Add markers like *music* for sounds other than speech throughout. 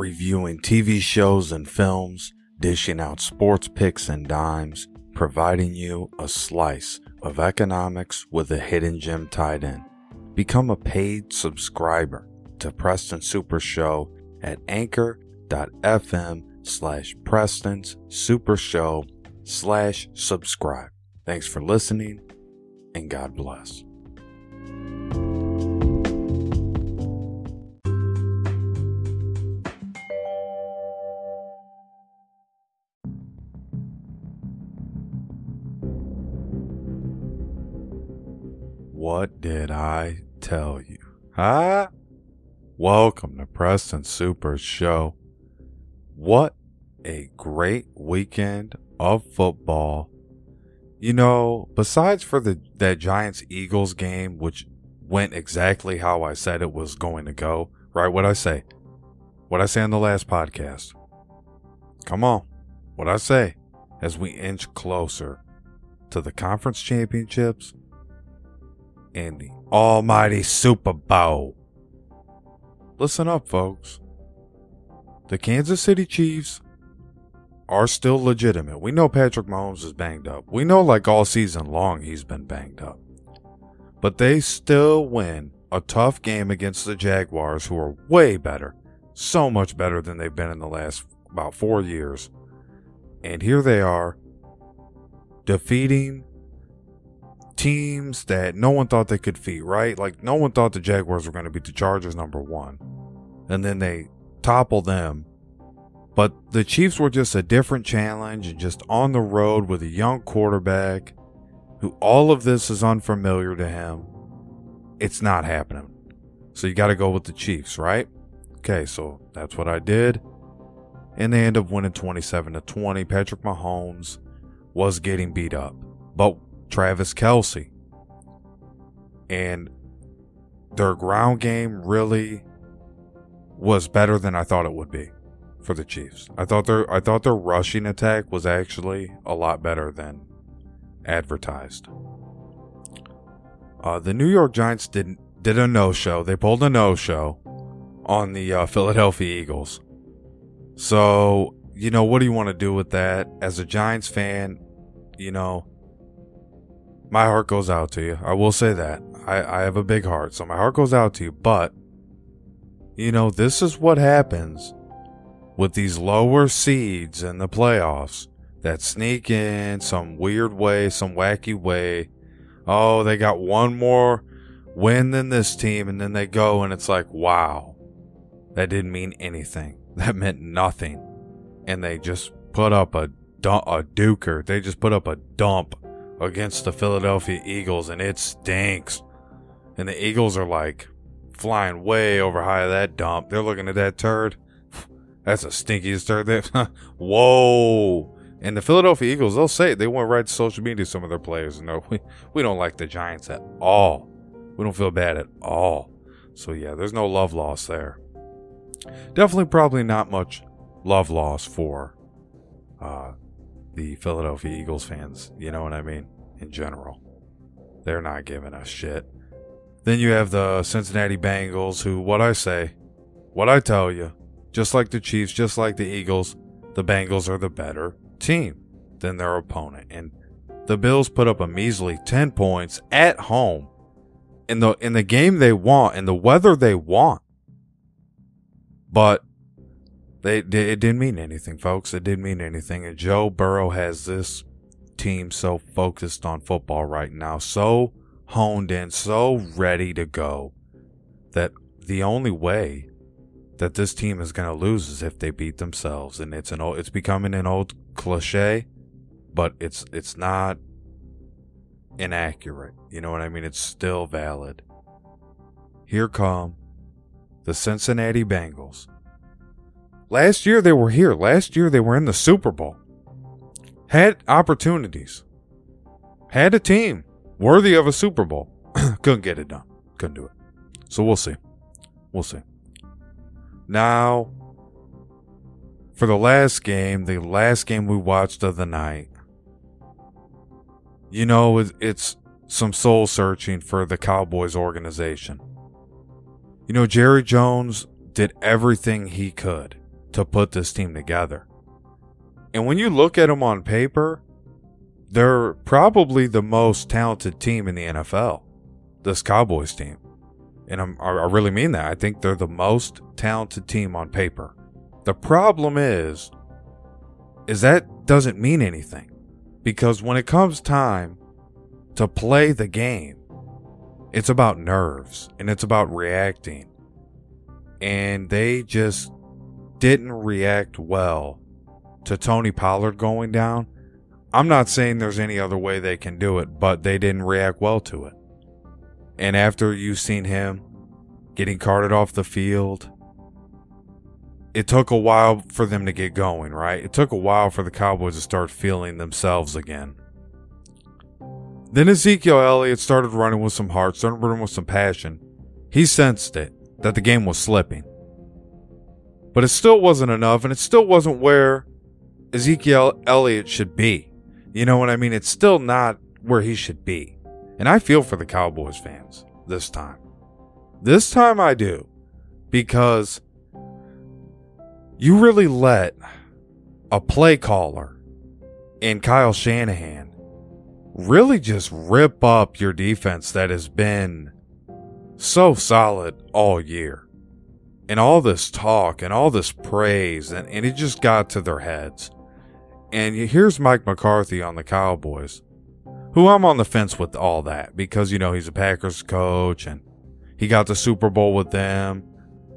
reviewing TV shows and films, dishing out sports picks and dimes, providing you a slice of economics with a hidden gem tied in. Become a paid subscriber to Preston Super Show at anchor.fm slash Preston's Super Show slash subscribe. Thanks for listening and God bless. What did I tell you? Huh? Welcome to Preston Super Show. What a great weekend of football. You know, besides for the that Giants Eagles game, which went exactly how I said it was going to go, right? What I say? What I say on the last podcast. Come on. What I say as we inch closer to the conference championships and the almighty Super Bowl. Listen up, folks. The Kansas City Chiefs are still legitimate. We know Patrick Mahomes is banged up. We know, like all season long, he's been banged up. But they still win a tough game against the Jaguars, who are way better, so much better than they've been in the last about four years. And here they are, defeating teams that no one thought they could defeat, right? Like, no one thought the Jaguars were going to beat the Chargers number one. And then they topple them but the Chiefs were just a different challenge and just on the road with a young quarterback who all of this is unfamiliar to him. It's not happening. So you got to go with the Chiefs, right? Okay, so that's what I did. And they end up winning 27 to 20. Patrick Mahomes was getting beat up. But Travis Kelce. and their ground game really was better than I thought it would be for the Chiefs. I thought their I thought their rushing attack was actually a lot better than advertised. Uh, the New York Giants did did a no show. They pulled a no show on the uh, Philadelphia Eagles. So you know what do you want to do with that? As a Giants fan, you know my heart goes out to you. I will say that I I have a big heart, so my heart goes out to you. But you know this is what happens with these lower seeds in the playoffs that sneak in some weird way, some wacky way. Oh, they got one more win than this team, and then they go and it's like, wow, that didn't mean anything. *laughs* That meant nothing. And they just put up a, a duker. They just put up a dump against the Philadelphia Eagles, and it stinks. And the Eagles are like flying way over high of that dump. They're looking at that turd. *sighs* That's a stinky start there. *laughs* Whoa. And the Philadelphia Eagles, they'll say it. They went right to social media, some of their players. No, we, we don't like the Giants at all. We don't feel bad at all. So, yeah, there's no love loss there. Definitely, probably not much love loss for uh, the Philadelphia Eagles fans. You know what I mean? In general, they're not giving us shit. Then you have the Cincinnati Bengals, who, what I say, what I tell you, just like the Chiefs, just like the Eagles, the Bengals are the better team than their opponent. And the Bills put up a measly 10 points at home in the in the game they want in the weather they want. But they it didn't mean anything, folks. It didn't mean anything. And Joe Burrow has this team so focused on football right now, so honed in, so ready to go that the only way that this team is going to lose is if they beat themselves. And it's an old, it's becoming an old cliche but it's it's not inaccurate. You know what i mean? It's still valid. Here come the cincinnati bengals last year they were here. Last year they were in the super bowl. Had opportunities. Had a team worthy of a super bowl. *clears throat* Couldn't get it done. Couldn't do it. So we'll see. We'll see. Now, for the last game, the last game we watched of the night, you know, it's some soul searching for the Cowboys organization. You know, Jerry Jones did everything he could to put this team together. And when you look at them on paper, they're probably the most talented team in the NFL. This Cowboys team. And I'm, I really mean that. I think they're the most talented team on paper. The problem is, is that doesn't mean anything. Because when it comes time to play the game, it's about nerves and it's about reacting. And they just didn't react well to Tony Pollard going down. I'm not saying there's any other way they can do it, but they didn't react well to it. And after you've seen him getting carted off the field, it took a while for them to get going, right? It took a while for the Cowboys to start feeling themselves again. Then Ezekiel Elliott started running with some heart, started running with some passion. He sensed it, that the game was slipping. But it still wasn't enough, and it still wasn't where Ezekiel Elliott should be. You know what I mean? It's still not where he should be. And I feel for the Cowboys fans this time. This time I do. Because you really let a play caller in Kyle Shanahan really just rip up your defense that has been so solid all year. And all this talk and all this praise, and, and it just got to their heads. And here's Mike McCarthy on the Cowboys, who I'm on the fence with all that because, you know, he's a Packers coach and he got the Super Bowl with them,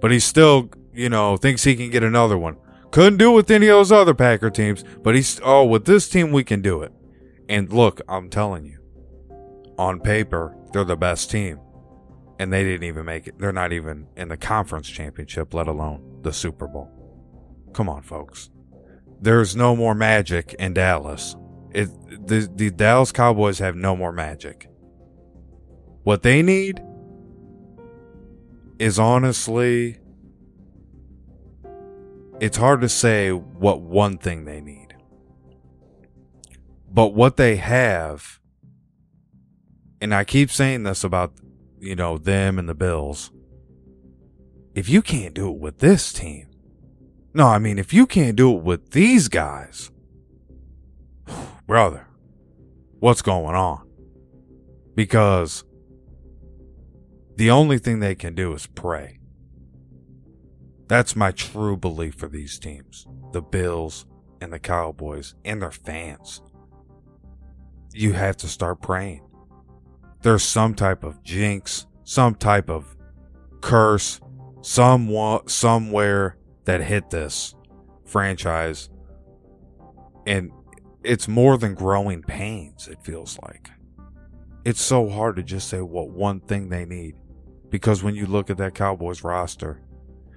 but he still you know, thinks he can get another one. Couldn't do it with any of those other Packer teams, but he's, oh, with this team, we can do it. And look, I'm telling you, on paper, they're the best team. And they didn't even make it. They're not even in the conference championship, let alone the Super Bowl. Come on, folks. There's no more magic in Dallas. It, the, the Dallas Cowboys have no more magic. What they need is honestly it's hard to say what one thing they need. But what they have, and I keep saying this about, you know, them and the Bills. If you can't do it with this team, no, I mean, if you can't do it with these guys, *sighs* brother, what's going on? Because the only thing they can do is pray. That's my true belief for these teams the Bills and the Cowboys and their fans. You have to start praying. There's some type of jinx, some type of curse, somewhat, somewhere that hit this franchise. And it's more than growing pains, it feels like. It's so hard to just say what one thing they need. Because when you look at that Cowboys roster,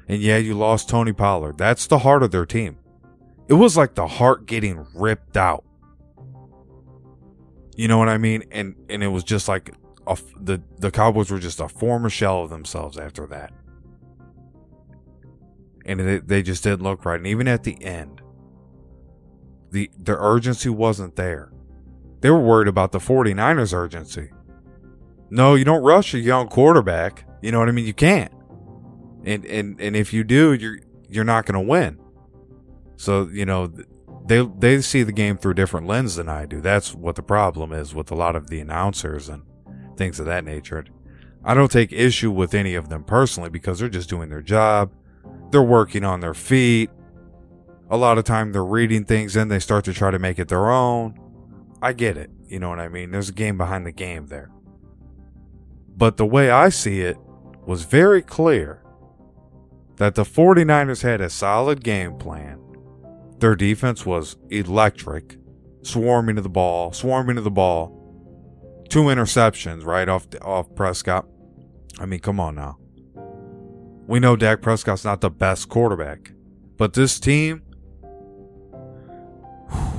and yeah, you lost Tony Pollard. That's the heart of their team. It was like the heart getting ripped out. You know what I mean? And and it was just like a, the the Cowboys were just a former shell of themselves after that. And it, they just didn't look right. And even at the end, the the urgency wasn't there. They were worried about the 49ers urgency. No, you don't rush a young quarterback. You know what I mean? You can't and and and if you do, you're you're not going to win. So you know they they see the game through a different lens than I do. That's what the problem is with a lot of the announcers and things of that nature. I don't take issue with any of them personally because they're just doing their job. They're working on their feet. A lot of time they're reading things and they start to try to make it their own. I get it. You know what I mean? There's a game behind the game there. But the way I see it was very clear that the 49ers had a solid game plan. Their defense was electric, swarming to the ball, swarming to the ball. Two interceptions right off off Prescott. I mean, come on now. We know Dak Prescott's not the best quarterback, but this team,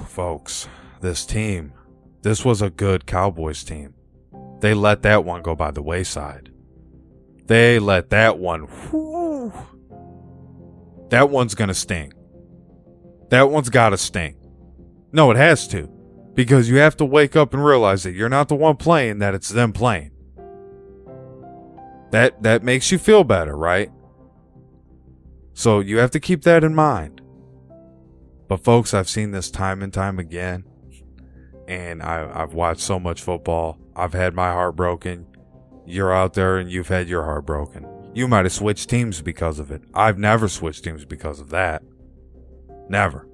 folks, this team, this was a good Cowboys team. They let that one go by the wayside. They let that one. That one's going to sting. That one's got to sting. No, it has to. Because you have to wake up and realize that you're not the one playing, that it's them playing. That that makes you feel better, right? So you have to keep that in mind. But folks, I've seen this time and time again, and I, I've watched so much football. I've had my heart broken. You're out there and you've had your heart broken. You might have switched teams because of it. I've never switched teams because of that. Never.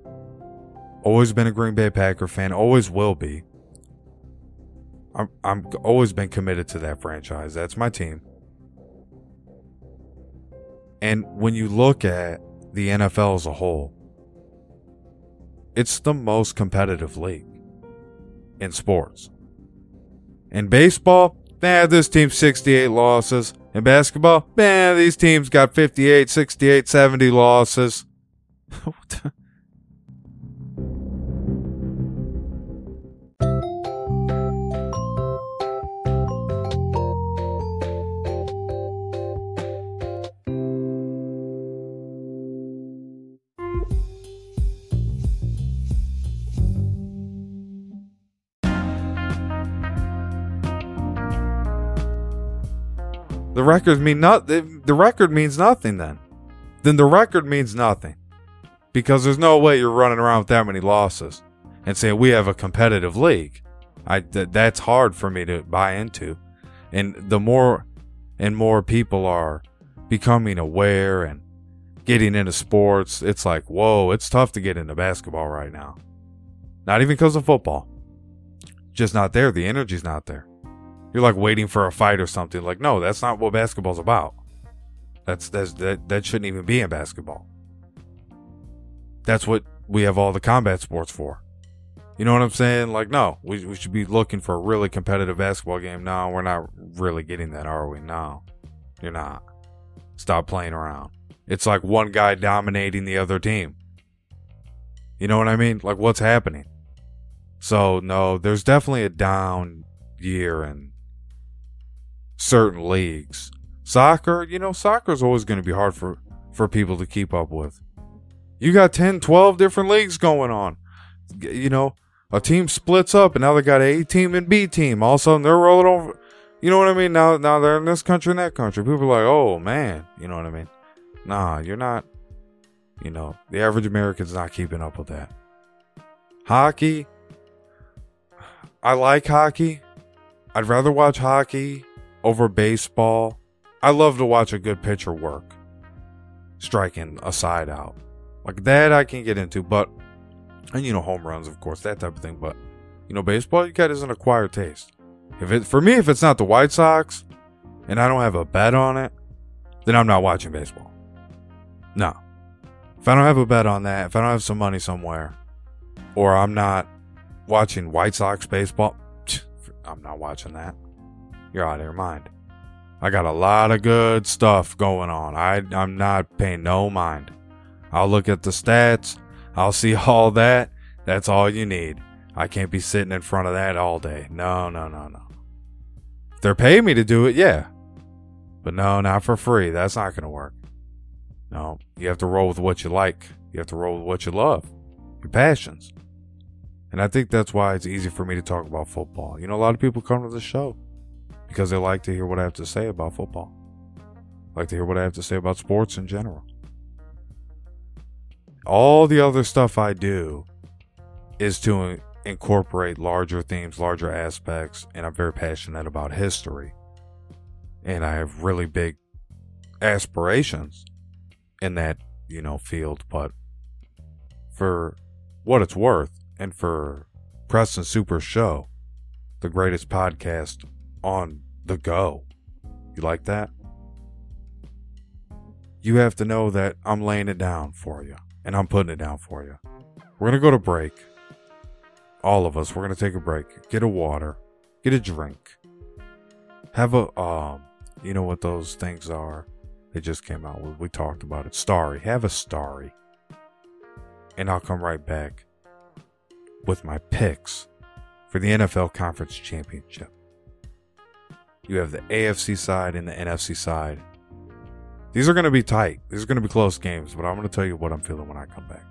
Always been a Green Bay Packer fan, always will be. I'm I'm always been committed to that franchise. That's my team. And when you look at the NFL as a whole, it's the most competitive league in sports. In baseball, nah, this team's 68 losses. In basketball, man, these teams got 58, 68, 70 losses. *laughs* records mean not the record means nothing then. Then the record means nothing. Because there's no way you're running around with that many losses and saying we have a competitive league. I th- that's hard for me to buy into. And the more and more people are becoming aware and getting into sports, it's like, whoa, it's tough to get into basketball right now. Not even because of football. Just not there. The energy's not there. You're like waiting for a fight or something. Like, no, that's not what basketball's about. That's, that's that that shouldn't even be in basketball. That's what we have all the combat sports for. You know what I'm saying? Like, no, we, we should be looking for a really competitive basketball game. No, we're not really getting that, are we? No, you're not. Stop playing around. It's like one guy dominating the other team. You know what I mean? Like, what's happening? So, no, there's definitely a down year in certain leagues. Soccer, you know, soccer is always going to be hard for, for people to keep up with. You got 10, 12 different leagues going on. You know, a team splits up and now they got A team and B team. All of a sudden they're rolling over. You know what I mean? Now, now they're in this country and that country. People are like, oh man, you know what I mean? Nah, you're not. You know, the average American's not keeping up with that. Hockey. I like hockey. I'd rather watch hockey over baseball. I love to watch a good pitcher work, striking a side out. Like that, I can get into, but, and you know, home runs, of course, that type of thing. But, you know, baseball, you got is an acquired taste. If it, for me, if it's not the White Sox and I don't have a bet on it, then I'm not watching baseball. No. If I don't have a bet on that, if I don't have some money somewhere, or I'm not watching White Sox baseball, *tsk* I'm not watching that. You're out of your mind. I got a lot of good stuff going on. I, I'm not paying no mind. I'll look at the stats. I'll see *laughs* all that. That's all you need. I can't be sitting in front of that all day. No, no, no, no. They're paying me to do it, yeah. But no, not for free. That's not going to work. No, you have to roll with what you like. You have to roll with what you love, your passions. And I think that's why it's easy for me to talk about football. You know, a lot of people come to the show because they like to hear what I have to say about football, like to hear what I have to say about sports in general. All the other stuff I do is to incorporate larger themes, larger aspects, and I'm very passionate about history. And I have really big aspirations in that, you know, field, but for what it's worth, and for Preston Super Show, the greatest podcast on the go. You like that? You have to know that I'm laying it down for you, and I'm putting it down for you. We're going to go to break. All of us, we're going to take a break. Get a water, get a drink. Have a, um, you know what those things are? They just came out. We, we talked about it. Starry. Have a starry. And I'll come right back with my picks for the NFL Conference Championship. You have the AFC side and the NFC side. These are going to be tight. These are going to be close games, but I'm going to tell you what I'm feeling when I come back.